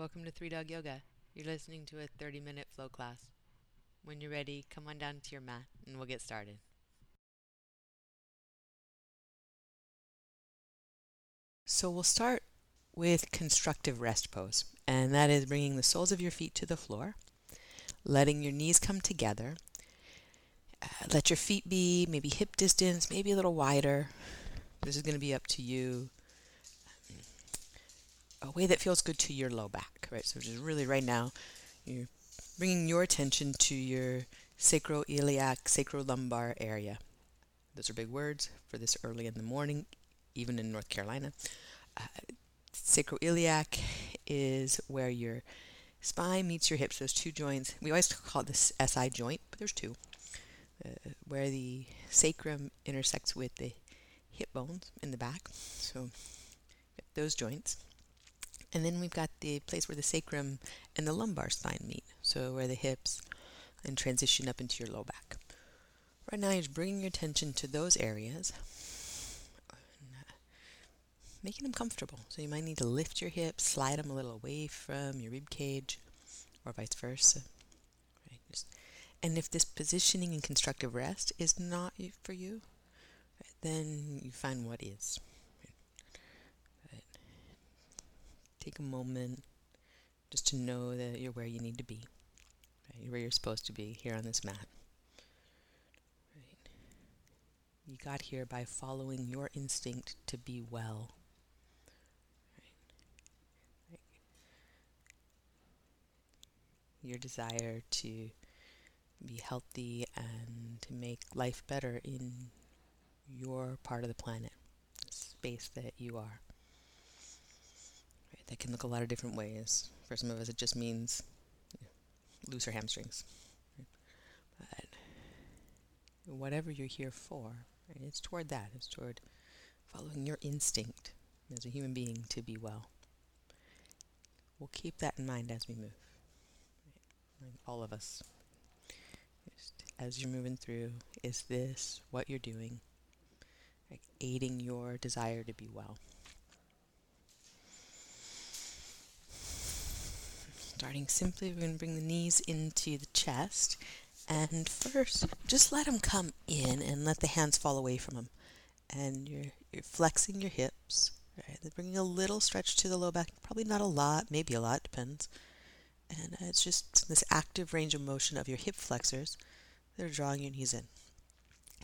welcome to Three Dog Yoga. You're listening to a 30 minute flow class. When you're ready, come on down to your mat and we'll get started. So we'll start with constructive rest pose, and that is bringing the soles of your feet to the floor, letting your knees come together. Uh, let your feet be maybe hip distance, maybe a little wider. This is going to be up to you a way that feels good to your low back, right? So just really right now, you're bringing your attention to your sacroiliac, sacrolumbar area. Those are big words for this early in the morning, even in North Carolina. Uh, sacroiliac is where your spine meets your hips. Those two joints. We always call this SI joint, but there's two. Uh, where the sacrum intersects with the hip bones in the back. So those joints. And then we've got the place where the sacrum and the lumbar spine meet, so where the hips and transition up into your low back. Right now, you're bringing your attention to those areas, uh, making them comfortable. So you might need to lift your hips, slide them a little away from your rib cage, or vice versa. Right? Just, and if this positioning and constructive rest is not for you, then you find what is. Take a moment just to know that you're where you need to be. Right? You're where you're supposed to be here on this mat. Right? You got here by following your instinct to be well. Your desire to be healthy and to make life better in your part of the planet, the space that you are that can look a lot of different ways. For some of us, it just means you know, looser hamstrings. But whatever you're here for, right, it's toward that. It's toward following your instinct as a human being to be well. We'll keep that in mind as we move. Right? All of us. Just as you're moving through, is this what you're doing? Like aiding your desire to be well? Starting simply, we're going to bring the knees into the chest. And first, just let them come in and let the hands fall away from them. And you're, you're flexing your hips, right? They're bringing a little stretch to the low back, probably not a lot, maybe a lot, depends. And uh, it's just this active range of motion of your hip flexors that are drawing your knees in.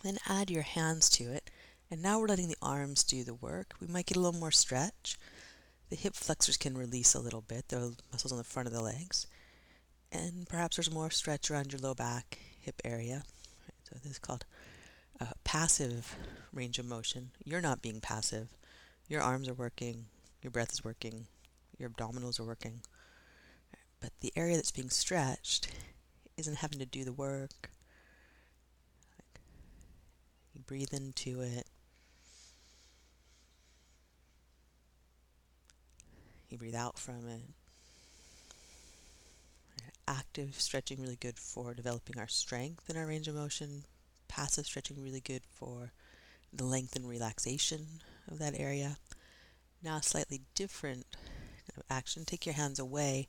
Then add your hands to it. And now we're letting the arms do the work. We might get a little more stretch. The hip flexors can release a little bit, the muscles on the front of the legs. And perhaps there's more stretch around your low back, hip area. So this is called a passive range of motion. You're not being passive. Your arms are working, your breath is working, your abdominals are working. But the area that's being stretched isn't having to do the work. You breathe into it, You breathe out from it. Active stretching really good for developing our strength and our range of motion. Passive stretching really good for the length and relaxation of that area. Now, slightly different action. Take your hands away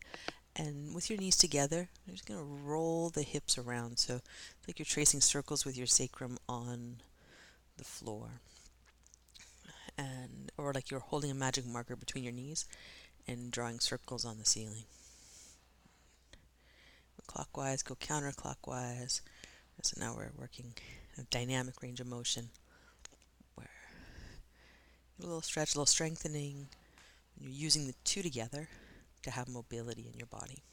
and with your knees together, you're just going to roll the hips around. So it's like you're tracing circles with your sacrum on the floor. And or like you're holding a magic marker between your knees and drawing circles on the ceiling. Clockwise, go counterclockwise. So now we're working a dynamic range of motion where a little stretch, a little strengthening. You're using the two together to have mobility in your body.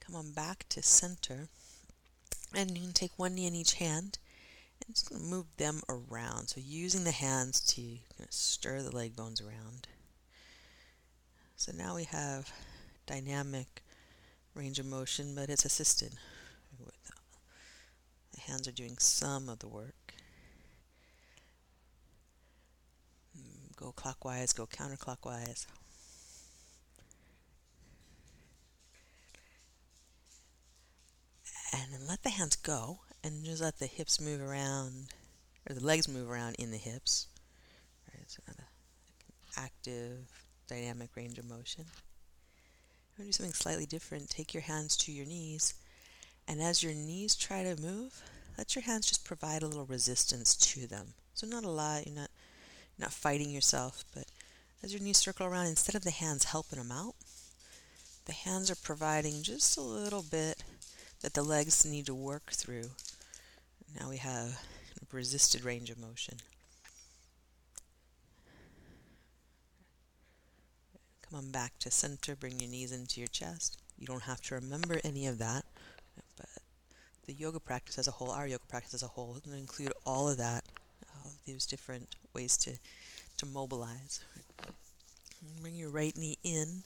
Come on back to center. And you can take one knee in each hand I'm just going to move them around. So using the hands to stir the leg bones around. So now we have dynamic range of motion, but it's assisted. The hands are doing some of the work. Mm, go clockwise, go counterclockwise. And then let the hands go and just let the hips move around, or the legs move around in the hips. Right, so active dynamic range of motion. I'm going to do something slightly different. Take your hands to your knees, and as your knees try to move, let your hands just provide a little resistance to them. So not a lot, you're not, you're not fighting yourself, but as your knees circle around, instead of the hands helping them out, the hands are providing just a little bit that the legs need to work through. Now we have resisted range of motion. Come on back to center, bring your knees into your chest. You don't have to remember any of that, but the yoga practice as a whole, our yoga practice as a whole, going include all of that, all of these different ways to, to mobilize. Bring your right knee in,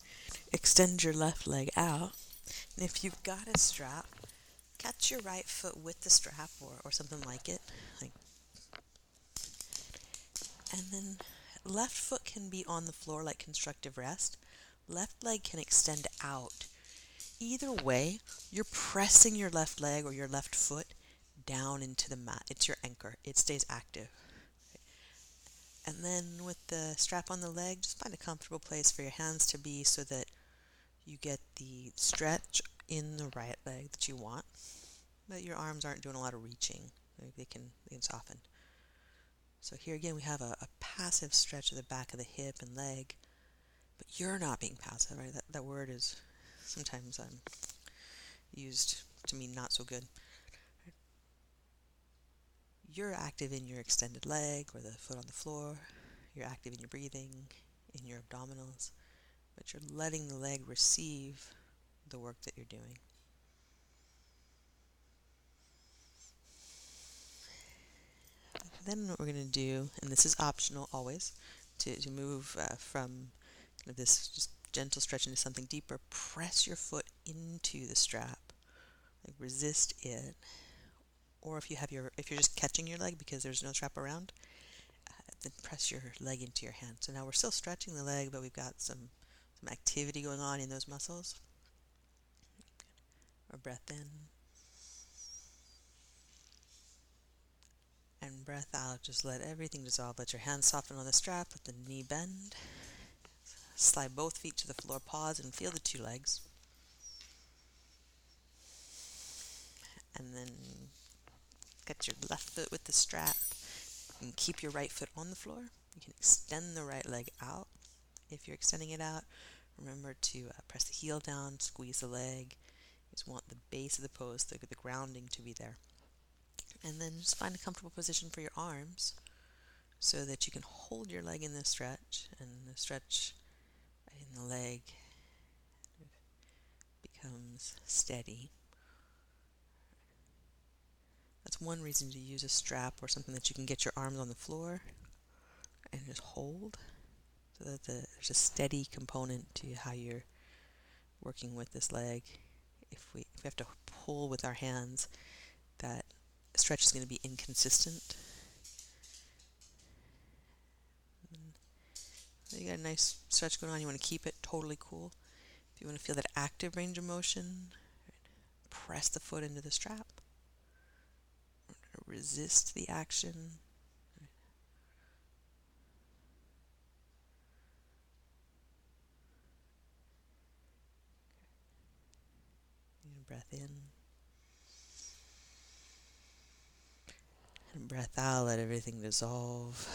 extend your left leg out, and if you've got a strap, catch your right foot with the strap or, or something like it. Like, and then left foot can be on the floor like constructive rest. Left leg can extend out. Either way, you're pressing your left leg or your left foot down into the mat. It's your anchor. It stays active. And then with the strap on the leg, just find a comfortable place for your hands to be so that you get the stretch in the right leg that you want, but your arms aren't doing a lot of reaching. They can, they can soften. So here again, we have a, a passive stretch of the back of the hip and leg, but you're not being passive, right? That, that word is sometimes um, used to mean not so good. You're active in your extended leg or the foot on the floor. You're active in your breathing, in your abdominals, but you're letting the leg receive the work that you're doing. Then what we're going to do, and this is optional always, to, to move uh, from kind of this just gentle stretch into something deeper, press your foot into the strap. Like resist it. Or if you have your if you're just catching your leg because there's no strap around, uh, then press your leg into your hand. So now we're still stretching the leg, but we've got some some activity going on in those muscles. Or breath in. And breath out, just let everything dissolve. Let your hands soften on the strap, let the knee bend. Slide both feet to the floor, pause, and feel the two legs. And then get your left foot with the strap. And keep your right foot on the floor. You can extend the right leg out. If you're extending it out, remember to uh, press the heel down, squeeze the leg. Want the base of the pose, the, the grounding to be there. And then just find a comfortable position for your arms so that you can hold your leg in the stretch and the stretch in the leg becomes steady. That's one reason to use a strap or something that you can get your arms on the floor and just hold so that the, there's a steady component to how you're working with this leg. We, if we have to pull with our hands, that stretch is going to be inconsistent. Mm. You got a nice stretch going on. You want to keep it totally cool. If you want to feel that active range of motion, press the foot into the strap. Resist the action. Breath in. And breath out, let everything dissolve.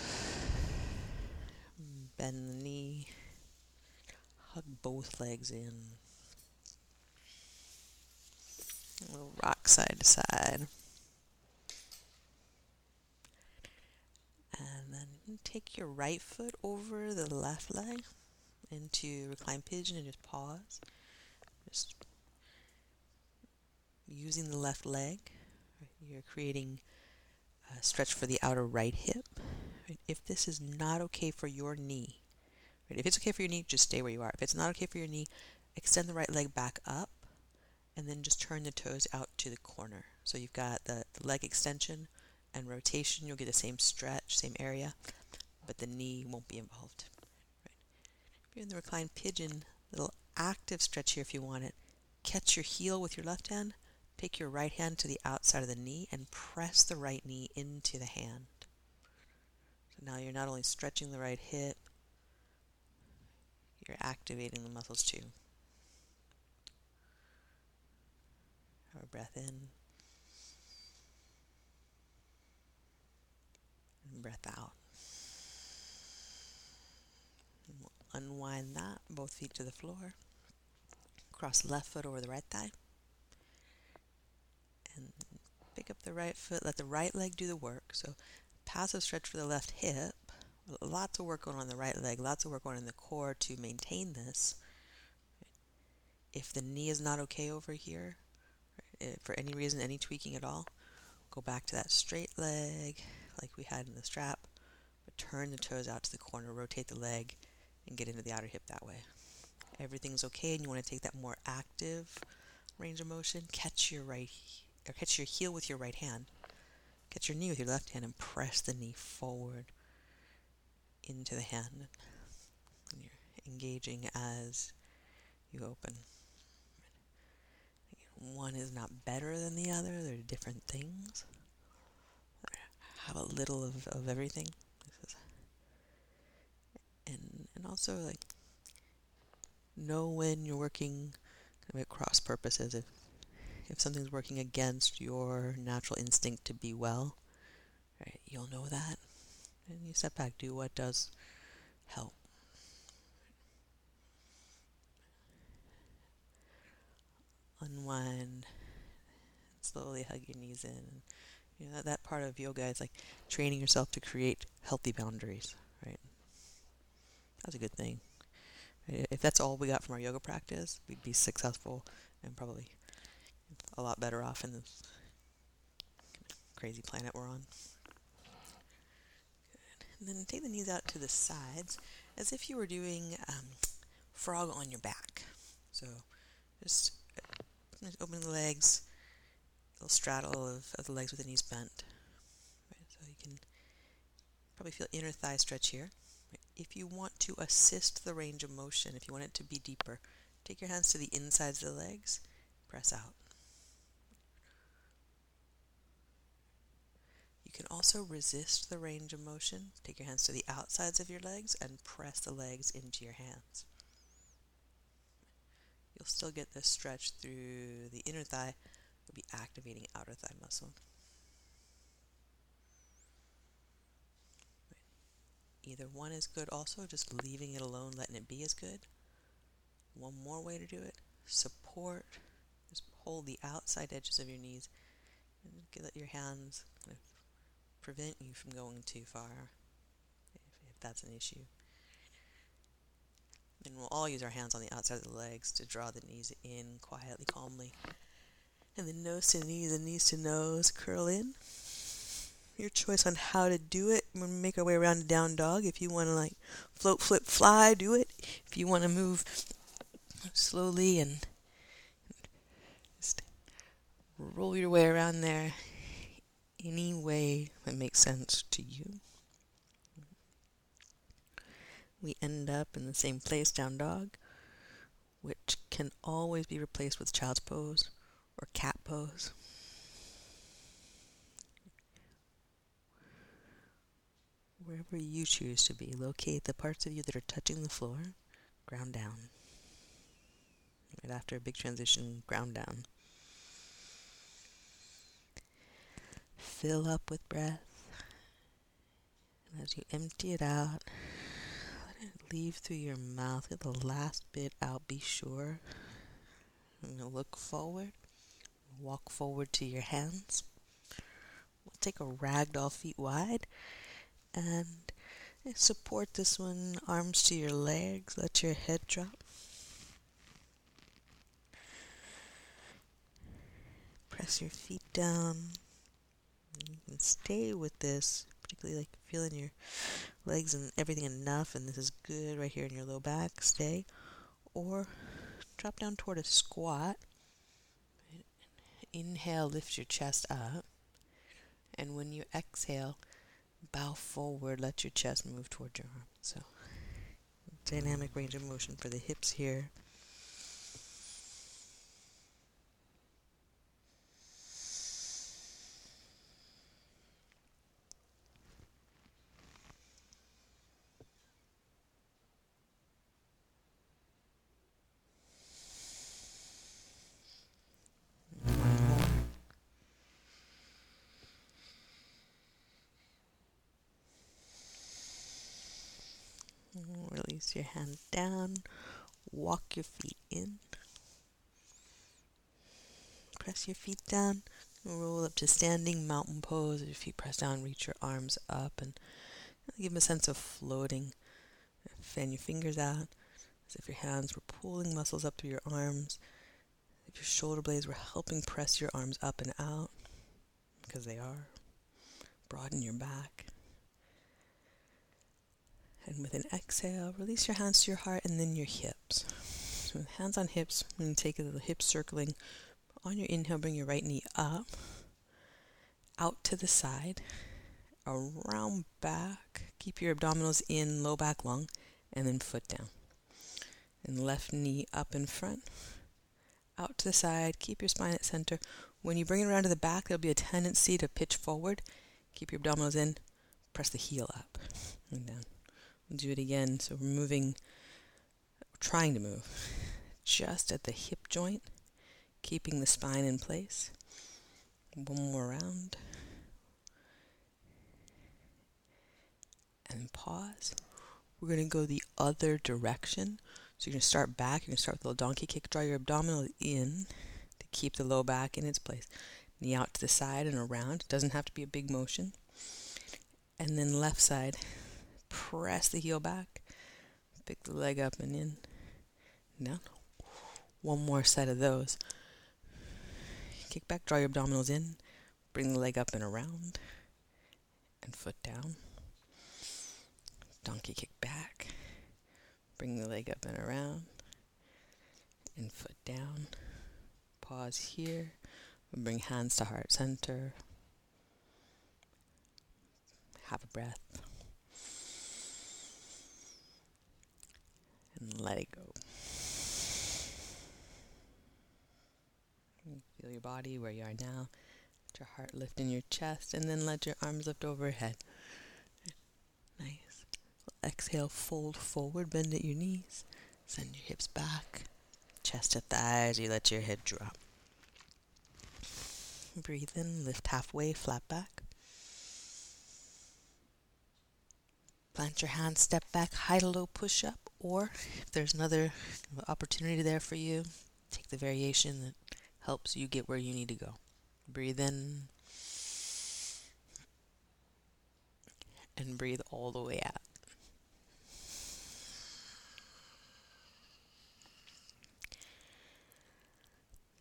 Bend the knee. Hug both legs in. A little rock side to side. And then take your right foot over the left leg into recline pigeon and just pause. Just using the left leg. You're creating a stretch for the outer right hip. If this is not okay for your knee, if it's okay for your knee, just stay where you are. If it's not okay for your knee, extend the right leg back up and then just turn the toes out to the corner. So you've got the, the leg extension and rotation. You'll get the same stretch, same area, but the knee won't be involved. If you're in the reclined pigeon, little active stretch here if you want it. Catch your heel with your left hand, take your right hand to the outside of the knee, and press the right knee into the hand. So now you're not only stretching the right hip, you're activating the muscles too. Have a breath in and breath out. And we'll unwind that, both feet to the floor. Cross left foot over the right thigh. Pick up the right foot, let the right leg do the work. So passive stretch for the left hip. Lots of work going on the right leg, lots of work going on in the core to maintain this. If the knee is not okay over here, eh, for any reason, any tweaking at all, go back to that straight leg like we had in the strap, but turn the toes out to the corner, rotate the leg, and get into the outer hip that way. Everything's okay, and you want to take that more active range of motion. Catch your right, or catch your heel with your right hand. Catch your knee with your left hand, and press the knee forward into the hand. And you're engaging as you open. One is not better than the other, they're different things. Have a little of, of everything. And and also like know when you're working kind of at cross purposes. If if something's working against your natural instinct to be well, right, you'll know that. And you step back, do what does help. Unwind. Slowly hug your knees in. You know, that, that part of yoga is like training yourself to create healthy boundaries, right? That's a good thing. If that's all we got from our yoga practice, we'd be successful and probably a lot better off in this crazy planet we're on. Good. And then take the knees out to the sides as if you were doing um, frog on your back. So just open the legs, little straddle of, of the legs with the knees bent. Right, so you can probably feel inner thigh stretch here. If you want to assist the range of motion, if you want it to be deeper, take your hands to the insides of the legs, press out. Can also resist the range of motion. Take your hands to the outsides of your legs and press the legs into your hands. You'll still get this stretch through the inner thigh. You'll be activating outer thigh muscle. Either one is good also, just leaving it alone, letting it be is good. One more way to do it, support, just hold the outside edges of your knees and let your hands kind of prevent you from going too far, if, if that's an issue. And we'll all use our hands on the outside of the legs to draw the knees in quietly, calmly. And then nose to knees and knees to nose, curl in your choice on how to do it. We'll make our way around to down dog. If you want to like float, flip, fly, do it. If you want to move slowly and just roll your way around there any way that makes sense to you. We end up in the same place, down dog, which can always be replaced with child's pose or cat pose. wherever you choose to be, locate the parts of you that are touching the floor, ground down. Right after a big transition, ground down. Fill up with breath. And as you empty it out, let it leave through your mouth. Get the last bit out, be sure. And look forward. Walk forward to your hands. We'll take a ragdoll feet wide and support this one, arms to your legs, let your head drop. Press your feet down. You can stay with this, particularly like feeling your legs and everything enough, and this is good right here in your low back. Stay. Or drop down toward a squat. Inhale, lift your chest up. And when you exhale, bow forward, let your chest move toward your arm. So, dynamic range of motion for the hips here. Release your hand down. Walk your feet in. Press your feet down. Roll up to standing mountain pose. Your feet press down. Reach your arms up and give them a sense of floating. Fan your fingers out as if your hands were pulling muscles up through your arms. If your shoulder blades were helping press your arms up and out, because they are. Broaden your back. And with an exhale, release your hands to your heart and then your hips. So with hands on hips, you take the hips circling. On your inhale, bring your right knee up, out to the side, around back. Keep your abdominals in, low back long, and then foot down. And left knee up in front, out to the side. Keep your spine at center. When you bring it around to the back, there'll be a tendency to pitch forward. Keep your abdominals in, press the heel up and down. Do it again. So we're moving, trying to move just at the hip joint, keeping the spine in place. One more round. And pause. We're going to go the other direction. So you're going to start back. You're going to start with a little donkey kick. Draw your abdominal in to keep the low back in its place. Knee out to the side and around. It doesn't have to be a big motion. And then left side press the heel back, pick the leg up and in, down. One more set of those. Kick back, draw your abdominals in, bring the leg up and around, and foot down. Donkey kick back, bring the leg up and around, and foot down. Pause here. Bring hands to heart center. Have a breath. And let it go. Feel your body where you are now. Let your heart lift in your chest and then let your arms lift overhead. Nice. Exhale, fold forward, bend at your knees. Send your hips back. Chest to thighs, you let your head drop. Breathe in, lift halfway, flat back. Plant your hands, step back, high to low push up or if there's another opportunity there for you, take the variation that helps you get where you need to go. Breathe in and breathe all the way out.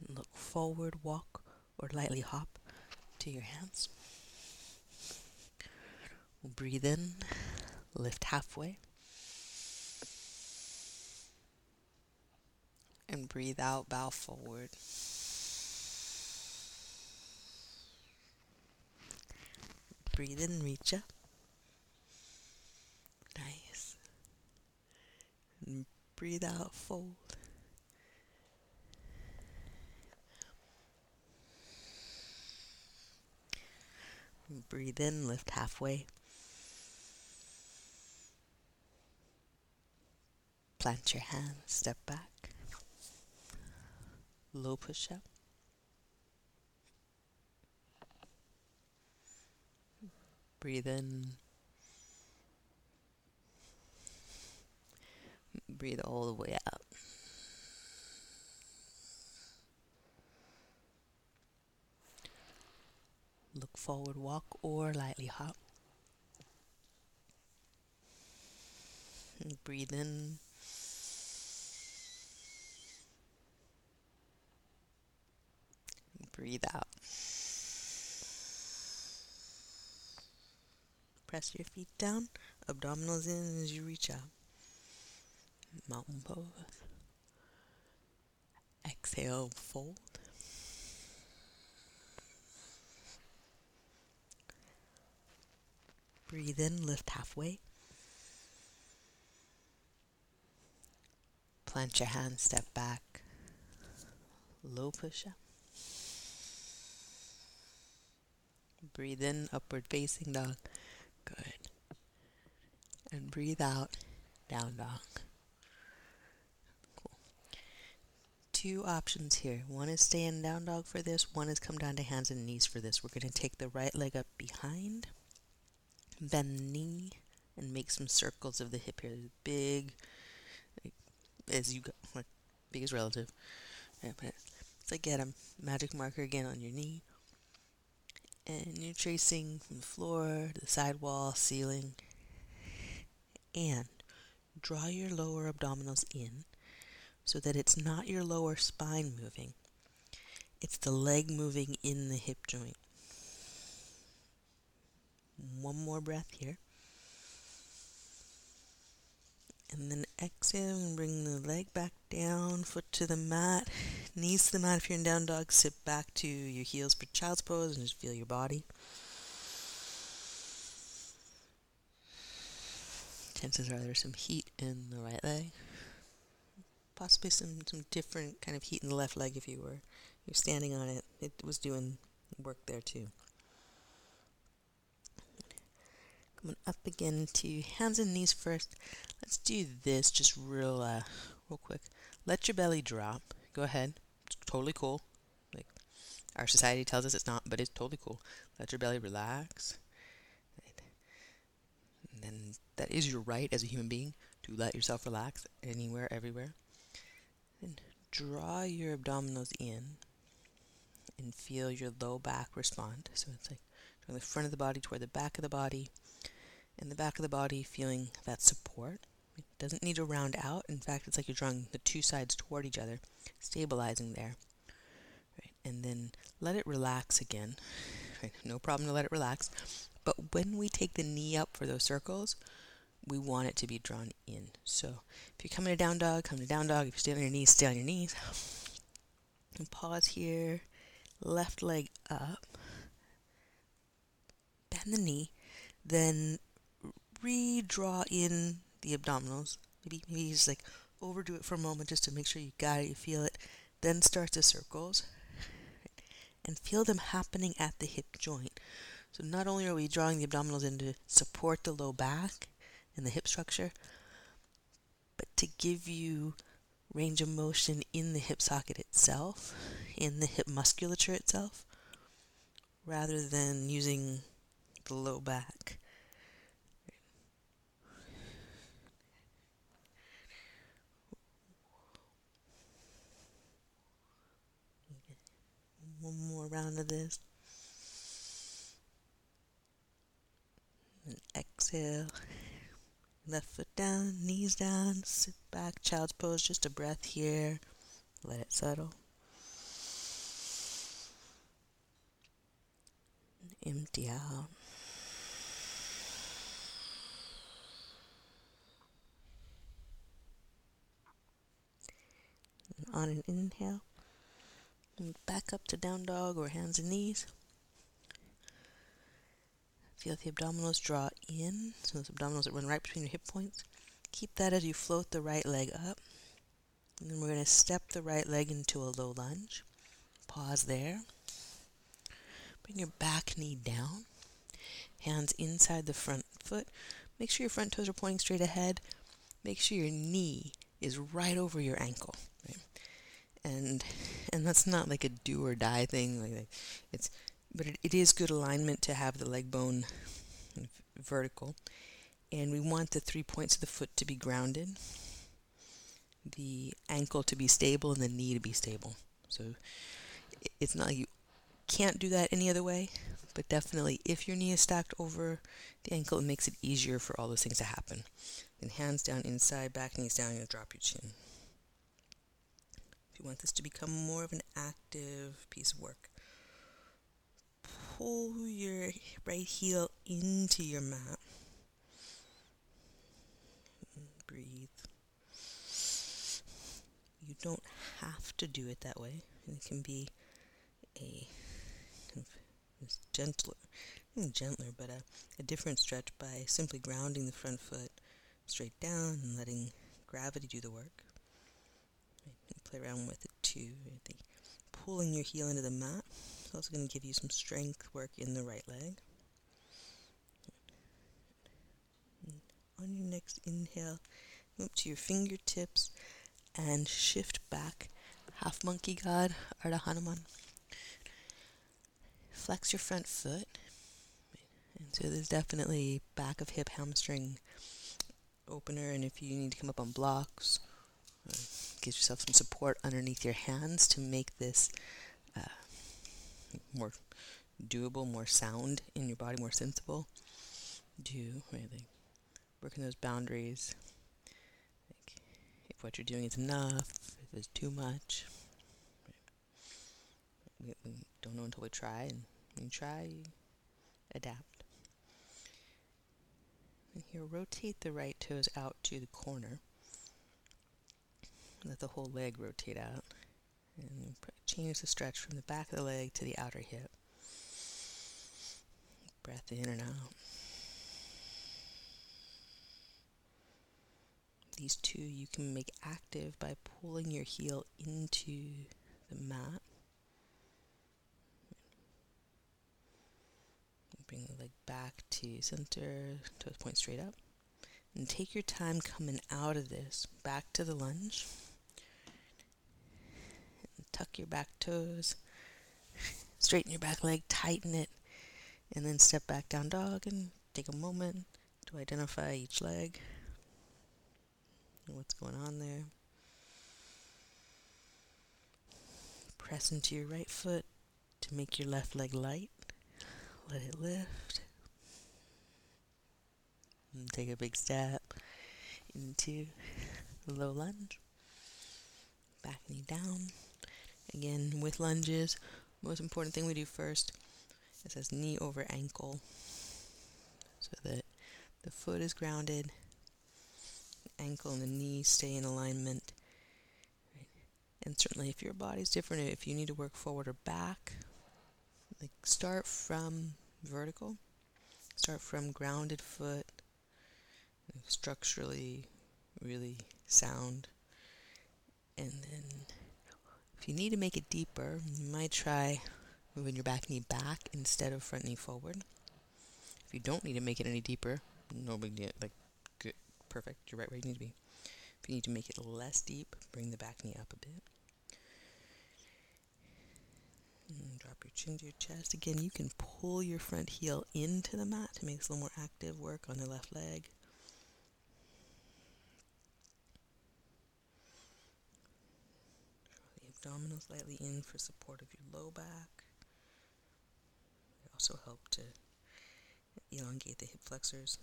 Look forward, walk, or lightly hop to your hands. Breathe in, lift halfway. And breathe out, bow forward. Breathe in, reach up. Nice. And breathe out, fold. Breathe in, lift halfway. Plant your hands, step back low push up. Breathe in. Breathe all the way out. Look forward, walk, or lightly hop. breathe in. Breathe out. Press your feet down, abdominals in as you reach out. Mountain pose. Exhale, fold. Breathe in, lift halfway. Plant your hands, step back. Low push up. Breathe in, upward facing dog. Good. And breathe out, down dog. Cool. Two options here. One is stay in down dog for this. One is come down to hands and knees for this. We're going to take the right leg up behind, bend the knee, and make some circles of the hip here. Big as you go, biggest relative. Yeah, but it's like get a magic marker again on your knee, and you're tracing from the floor to the sidewall, ceiling, and draw your lower abdominals in so that it's not your lower spine moving, it's the leg moving in the hip joint. One more breath here. And then exhale and bring the leg back down, foot to the mat, knees to the mat. If you're in down dog, sit back to your heels for child's pose and just feel your body. Chances are there's some heat in the right leg. Possibly some, some different kind of heat in the left leg if you were you're standing on it. It was doing work there too. Coming up again to hands and knees first. Let's do this just real, uh, real quick. Let your belly drop. Go ahead. It's totally cool. Like our society tells us it's not, but it's totally cool. Let your belly relax. And then that is your right as a human being to let yourself relax anywhere, everywhere. Then draw your abdominals in and feel your low back respond. So it's like from the front of the body toward the back of the body in the back of the body, feeling that support. It doesn't need to round out. In fact, it's like you're drawing the two sides toward each other, stabilizing there. Right? And then let it relax again. Right? No problem to let it relax. But when we take the knee up for those circles, we want it to be drawn in. So if you're coming to down dog, come to down dog. If you're staying on your knees, stay on your knees. And pause here. Left leg up. Bend the knee. Then redraw in the abdominals. Maybe maybe just like overdo it for a moment just to make sure you got it, you feel it. Then start the circles and feel them happening at the hip joint. So not only are we drawing the abdominals in to support the low back and the hip structure, but to give you range of motion in the hip socket itself, in the hip musculature itself, rather than using the low back. One more round of this. And exhale. Left foot down, knees down, sit back, child's pose, just a breath here. Let it settle. Empty out. And on an inhale, and back up to down dog or hands and knees. Feel the abdominals draw in, so those abdominals that run right between your hip points. Keep that as you float the right leg up. And then we're going to step the right leg into a low lunge. Pause there. Bring your back knee down. Hands inside the front foot. Make sure your front toes are pointing straight ahead. Make sure your knee is right over your ankle. And and that's not like a do or die thing. Like it's but it, it is good alignment to have the leg bone vertical. And we want the three points of the foot to be grounded, the ankle to be stable, and the knee to be stable. So it's not like you can't do that any other way, but definitely if your knee is stacked over the ankle, it makes it easier for all those things to happen. Then hands down inside, back knees down, you drop your chin. Want this to become more of an active piece of work, pull your right heel into your mat. Breathe. You don't have to do it that way. It can be a gentler, gentler, but a, a different stretch by simply grounding the front foot straight down and letting gravity do the work. Play around with it too. Pulling your heel into the mat It's also going to give you some strength work in the right leg. And on your next inhale, move to your fingertips and shift back. Half monkey god, Ardha Hanuman. Flex your front foot. And so there's definitely back of hip hamstring opener, and if you need to come up on blocks, gives yourself some support underneath your hands to make this uh, more doable, more sound in your body, more sensible. Do really working those boundaries. Like if what you're doing is enough, if it's too much. We, we don't know until we try, and when you try, you adapt. And here, rotate the right toes out to the corner. Let the whole leg rotate out. And change the stretch from the back of the leg to the outer hip. Breath in and out. These two you can make active by pulling your heel into the mat. Bring the leg back to center, toes point straight up. And take your time coming out of this back to the lunge. Tuck your back toes. Straighten your back leg, tighten it, and then step back down dog and take a moment to identify each leg what's going on there. Press into your right foot to make your left leg light. Let it lift. And take a big step into low lunge. Back knee down. Again, with lunges, most important thing we do first it says knee over ankle so that the foot is grounded ankle and the knee stay in alignment. And certainly, if your body's different, if you need to work forward or back, like start from vertical, start from grounded foot, structurally really sound, and then if you need to make it deeper, you might try moving your back knee back instead of front knee forward. If you don't need to make it any deeper, no big deal. Like good, perfect. You're right where you need to be. If you need to make it less deep, bring the back knee up a bit. And drop your chin to your chest. Again, you can pull your front heel into the mat to make this a little more active work on the left leg. Draw the abdominals slightly in for support of your low back. They also help to elongate the hip flexors.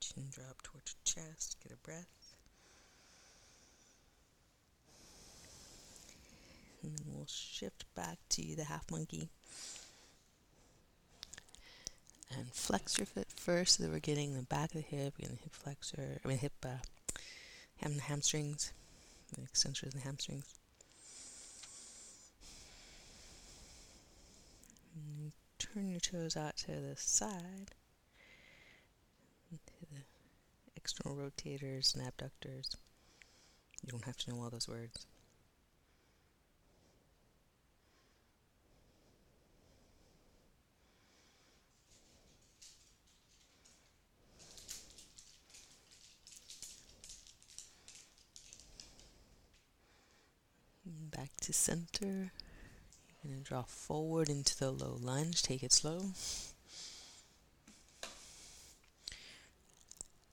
Chin drop towards your chest. Get a breath. And then we'll shift back to the half monkey. And flex your foot first so that we're getting the back of the hip, getting the hip flexor, I mean hip, uh, ham, hamstrings, the extensors and hamstrings. And turn your toes out to the side the external rotators and abductors. You don't have to know all those words. Back to center. You're going to draw forward into the low lunge. Take it slow.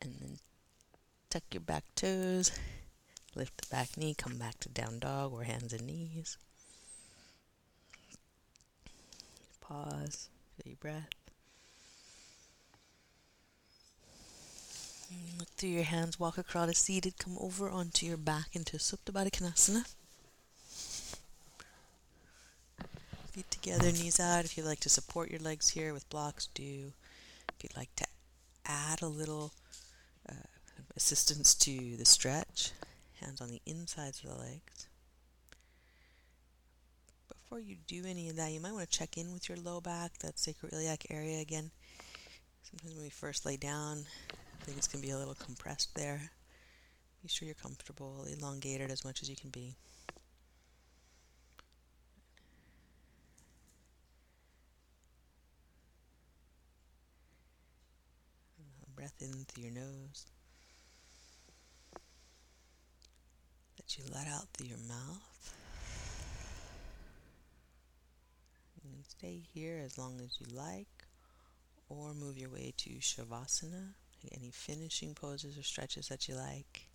and then tuck your back toes, lift the back knee, come back to down dog or hands and knees. Pause, feel your breath. look through your hands, walk across seated, come over onto your back into Supta Baddha Konasana. Together, knees out. If you'd like to support your legs here with blocks, do. If you'd like to add a little uh, assistance to the stretch, hands on the insides of the legs. Before you do any of that, you might want to check in with your low back, that sacroiliac area again. Sometimes when we first lay down, things can be a little compressed there. Be sure you're comfortable, elongated as much as you can be. Breath in through your nose that you let out through your mouth. You can stay here as long as you like, or move your way to Shavasana, any finishing poses or stretches that you like.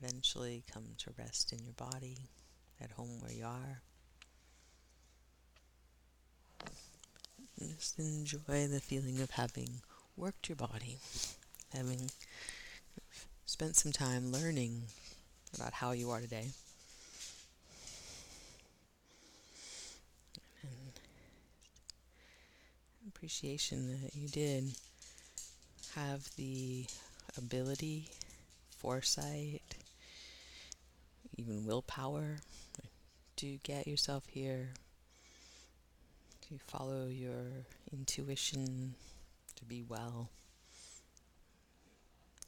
eventually come to rest in your body at home where you are. Just enjoy the feeling of having worked your body, having spent some time learning about how you are today. And appreciation that you did have the ability, foresight, even willpower to get yourself here, to follow your intuition, to be well,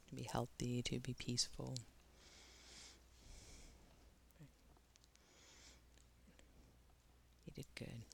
to be healthy, to be peaceful. You did good.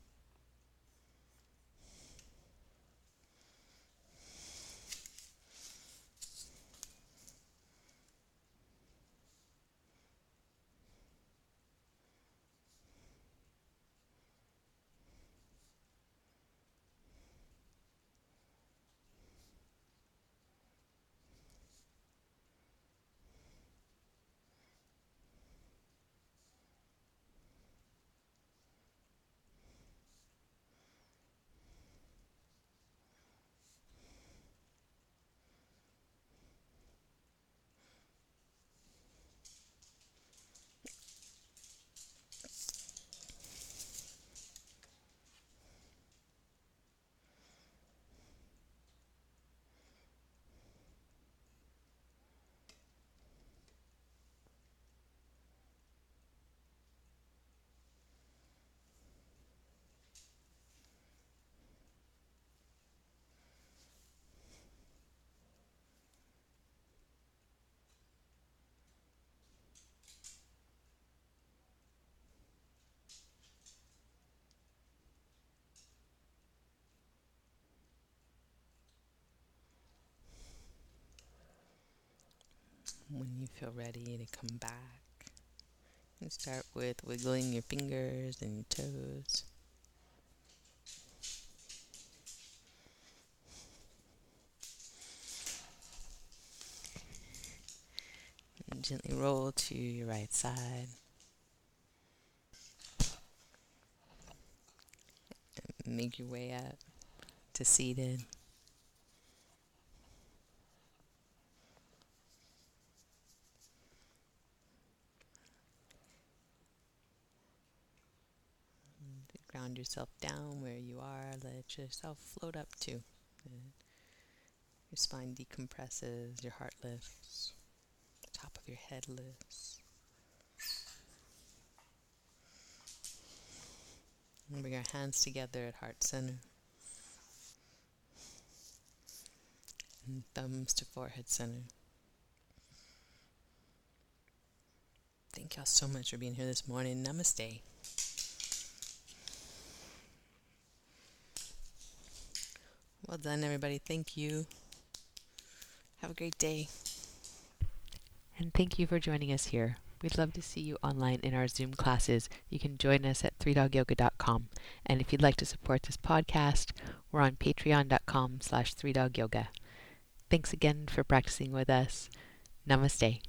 When you feel ready to come back. And start with wiggling your fingers and your toes. And gently roll to your right side. And make your way up to seated. Ground yourself down where you are. Let yourself float up too. your spine decompresses, your heart lifts, the top of your head lifts. And bring our hands together at heart center. And thumbs to forehead center. Thank y'all so much for being here this morning. Namaste. Well done, everybody. Thank you. Have a great day. And thank you for joining us here. We'd love to see you online in our Zoom classes. You can join us at 3dogyoga.com. And if you'd like to support this podcast, we're on patreon.com slash 3dogyoga. Thanks again for practicing with us. Namaste.